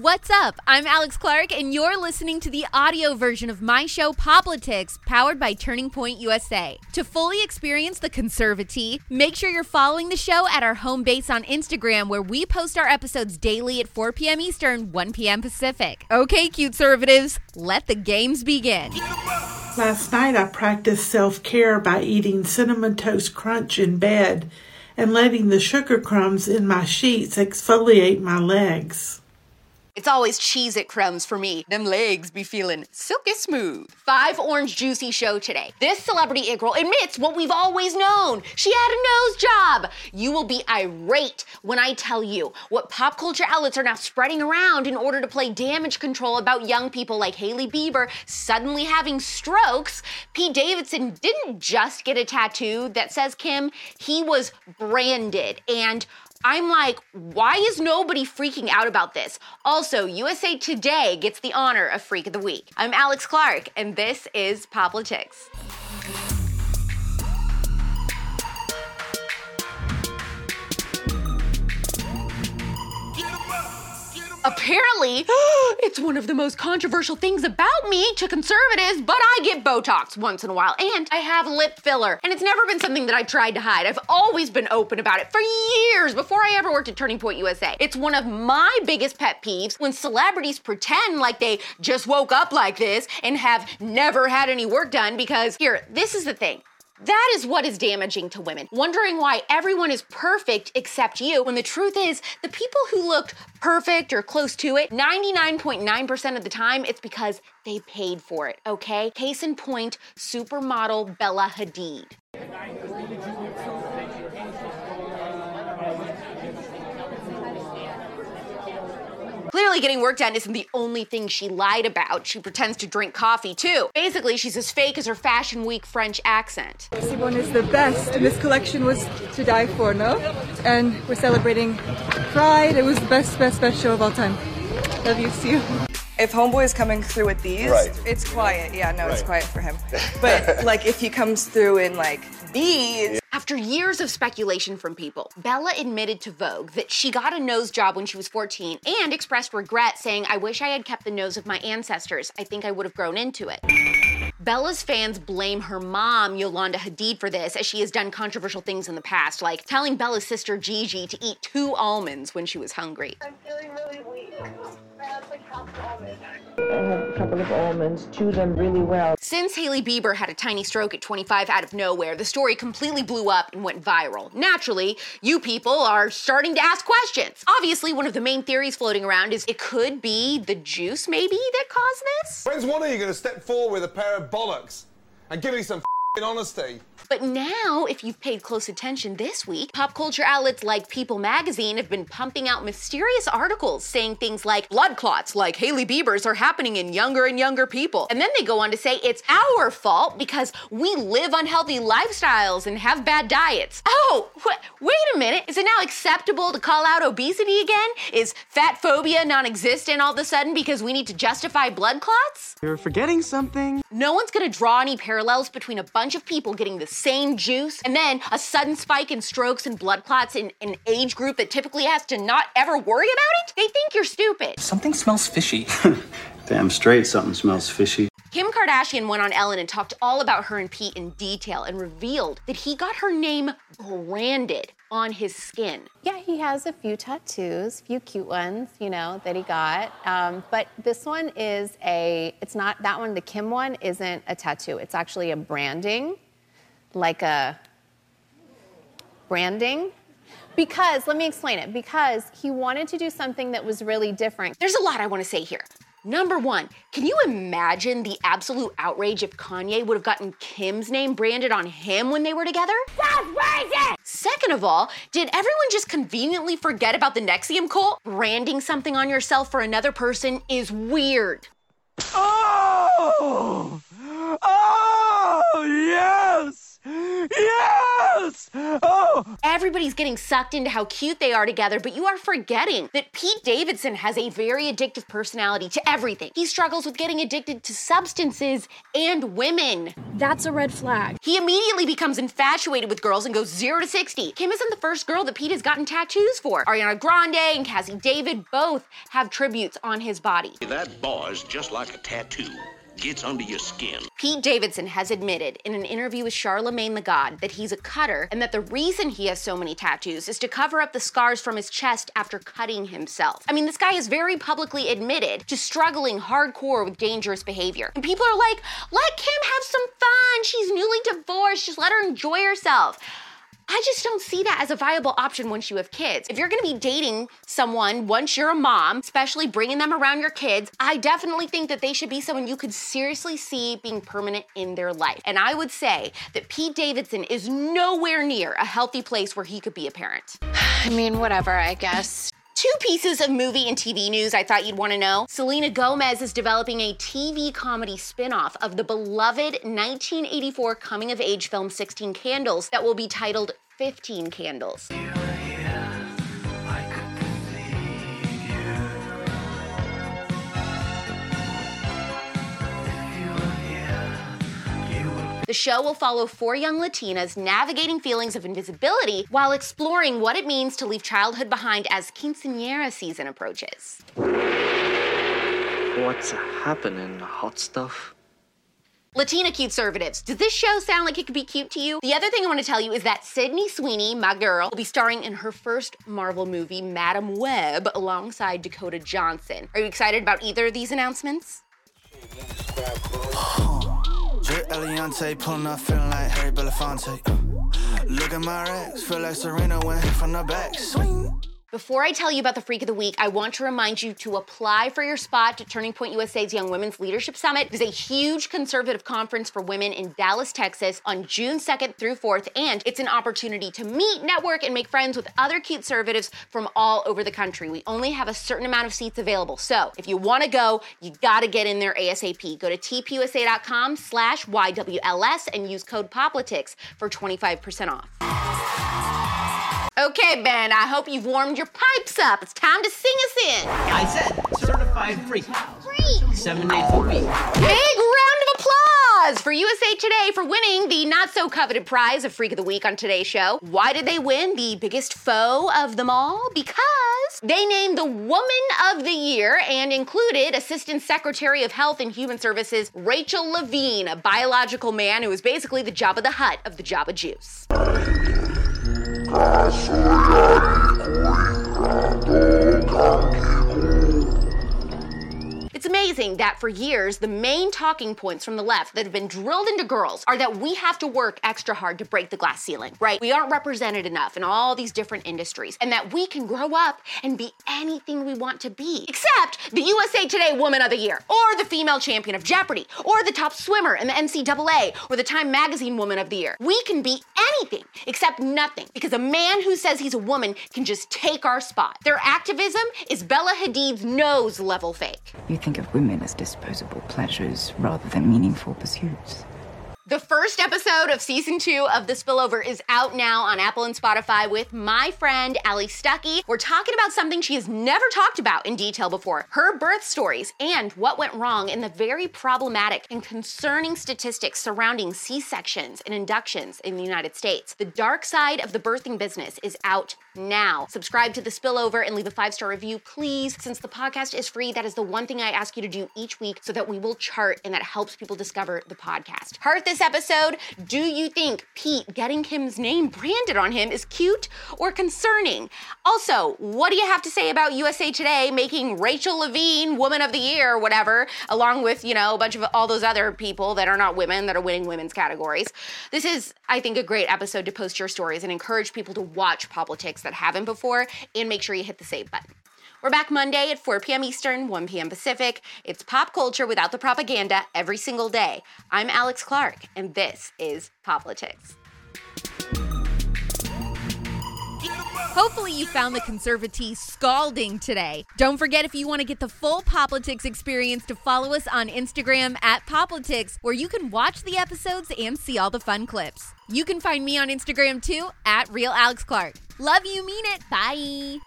What's up? I'm Alex Clark, and you're listening to the audio version of my show, Poplitics, powered by Turning Point USA. To fully experience the conservative, make sure you're following the show at our home base on Instagram, where we post our episodes daily at 4 p.m. Eastern, 1 p.m. Pacific. Okay, cute conservatives, let the games begin. Last night I practiced self care by eating Cinnamon Toast Crunch in bed and letting the sugar crumbs in my sheets exfoliate my legs. It's always cheese it crumbs for me. Them legs be feeling silky smooth. Five Orange Juicy show today. This celebrity it girl admits what we've always known. She had a nose job. You will be irate when I tell you what pop culture outlets are now spreading around in order to play damage control about young people like Hailey Bieber suddenly having strokes. Pete Davidson didn't just get a tattoo that says Kim, he was branded. And I'm like, why is nobody freaking out about this? Also, USA Today gets the honor of Freak of the Week. I'm Alex Clark, and this is Poplitics. Apparently, it's one of the most controversial things about me to conservatives, but I get Botox once in a while, and I have lip filler. And it's never been something that I've tried to hide. I've always been open about it for years before I ever worked at Turning Point USA. It's one of my biggest pet peeves when celebrities pretend like they just woke up like this and have never had any work done because, here, this is the thing. That is what is damaging to women. Wondering why everyone is perfect except you, when the truth is, the people who looked perfect or close to it, 99.9% of the time, it's because they paid for it, okay? Case in point, supermodel Bella Hadid. Clearly, getting work done isn't the only thing she lied about. She pretends to drink coffee too. Basically, she's as fake as her Fashion Week French accent. Simone is the best, and this collection was to die for, no? And we're celebrating Pride. It was the best, best, best show of all time. Love you, see you. If Homeboy is coming through with these, right. it's quiet. Yeah, no, right. it's quiet for him. But like if he comes through in like these, after years of speculation from people, Bella admitted to Vogue that she got a nose job when she was 14 and expressed regret, saying, I wish I had kept the nose of my ancestors. I think I would have grown into it. Bella's fans blame her mom, Yolanda Hadid, for this, as she has done controversial things in the past, like telling Bella's sister Gigi to eat two almonds when she was hungry. I'm feeling really weak. I a couple of almonds, chew them really well. Since Hailey Bieber had a tiny stroke at 25 out of nowhere, the story completely blew up and went viral. Naturally, you people are starting to ask questions. Obviously, one of the main theories floating around is it could be the juice, maybe, that caused this? When's one of you going to step forward with a pair of bollocks and give me some honesty. But now, if you've paid close attention this week, pop culture outlets like People magazine have been pumping out mysterious articles saying things like blood clots like Hailey Bieber's are happening in younger and younger people. And then they go on to say it's our fault because we live unhealthy lifestyles and have bad diets. Oh, wh- wait a minute. Is it now acceptable to call out obesity again? Is fat phobia non existent all of a sudden because we need to justify blood clots? You're forgetting something. No one's gonna draw any parallels between a bunch of people getting the same juice and then a sudden spike in strokes and blood clots in an age group that typically has to not ever worry about it? They think you're stupid. Something smells fishy. Damn straight, something smells fishy. Kim Kardashian went on Ellen and talked all about her and Pete in detail and revealed that he got her name branded on his skin. Yeah, he has a few tattoos, a few cute ones, you know, that he got. Um, but this one is a, it's not, that one, the Kim one, isn't a tattoo. It's actually a branding, like a branding. Because, let me explain it, because he wanted to do something that was really different. There's a lot I want to say here. Number one, can you imagine the absolute outrage if Kanye would have gotten Kim's name branded on him when they were together? That's racist! Second of all, did everyone just conveniently forget about the NXIVM cult? Branding something on yourself for another person is weird. Oh! Oh, yes! Yes! gross! Oh! Everybody's getting sucked into how cute they are together, but you are forgetting that Pete Davidson has a very addictive personality to everything. He struggles with getting addicted to substances and women. That's a red flag. He immediately becomes infatuated with girls and goes 0 to 60. Kim isn't the first girl that Pete has gotten tattoos for. Ariana Grande and Cazzie David both have tributes on his body. That boy's just like a tattoo. Gets under your skin. Pete Davidson has admitted in an interview with Charlemagne the God that he's a cutter and that the reason he has so many tattoos is to cover up the scars from his chest after cutting himself. I mean, this guy has very publicly admitted to struggling hardcore with dangerous behavior. And people are like, let Kim have some fun. She's newly divorced. Just let her enjoy herself. I just don't see that as a viable option once you have kids. If you're gonna be dating someone once you're a mom, especially bringing them around your kids, I definitely think that they should be someone you could seriously see being permanent in their life. And I would say that Pete Davidson is nowhere near a healthy place where he could be a parent. I mean, whatever, I guess. Two pieces of movie and TV news I thought you'd want to know. Selena Gomez is developing a TV comedy spin off of the beloved 1984 coming of age film 16 Candles that will be titled 15 Candles. The show will follow four young Latinas navigating feelings of invisibility while exploring what it means to leave childhood behind as quinceanera season approaches. What's happening, hot stuff? Latina conservatives. Does this show sound like it could be cute to you? The other thing I want to tell you is that Sydney Sweeney, my girl, will be starring in her first Marvel movie, Madame Web, alongside Dakota Johnson. Are you excited about either of these announcements? Drip Eliante, pulling up, feeling like Harry Belafonte. Uh, look at my racks, feel like Serena went from the back. Swing. Before I tell you about the Freak of the Week, I want to remind you to apply for your spot to Turning Point USA's Young Women's Leadership Summit. It is a huge conservative conference for women in Dallas, Texas on June 2nd through 4th, and it's an opportunity to meet, network, and make friends with other conservatives from all over the country. We only have a certain amount of seats available, so if you want to go, you got to get in there ASAP. Go to tpusa.com slash YWLS and use code POPLITICS for 25% off. Okay, Ben, I hope you've warmed your pipes up. It's time to sing us in. I said certified freak. Freak. Seven days a week. Big round of applause for USA Today for winning the not so coveted prize of Freak of the Week on today's show. Why did they win the biggest foe of them all? Because they named the Woman of the Year and included Assistant Secretary of Health and Human Services Rachel Levine, a biological man who is basically the Jabba the Hutt of the Jabba Juice. It's amazing that for years, the main talking points from the left that have been drilled into girls are that we have to work extra hard to break the glass ceiling, right? We aren't represented enough in all these different industries, and that we can grow up and be anything we want to be, except the USA Today Woman of the Year, or the female champion of Jeopardy, or the top swimmer in the NCAA, or the Time Magazine Woman of the Year. We can be anything except nothing, because a man who says he's a woman can just take our spot. Their activism is Bella Hadid's nose level fake. You think of women as disposable pleasures rather than meaningful pursuits. The first episode of season two of The Spillover is out now on Apple and Spotify with my friend Allie Stuckey. We're talking about something she has never talked about in detail before her birth stories and what went wrong in the very problematic and concerning statistics surrounding C sections and inductions in the United States. The dark side of the birthing business is out now. Subscribe to The Spillover and leave a five star review, please. Since the podcast is free, that is the one thing I ask you to do each week so that we will chart and that helps people discover the podcast. Heard this episode? Do you think Pete getting Kim's name branded on him is cute or concerning? Also, what do you have to say about USA Today making Rachel Levine Woman of the Year, whatever, along with, you know, a bunch of all those other people that are not women that are winning women's categories? This is, I think, a great episode to post your stories and encourage people to watch poplitics that haven't before and make sure you hit the save button. We're back Monday at 4 p.m. Eastern, 1 p.m. Pacific. It's pop culture without the propaganda every single day. I'm Alex Clark, and this is Poplitics. Hopefully, you found the conservatee scalding today. Don't forget if you want to get the full Poplitics experience to follow us on Instagram at Poplitics, where you can watch the episodes and see all the fun clips. You can find me on Instagram too at Real Alex Clark. Love you, mean it. Bye.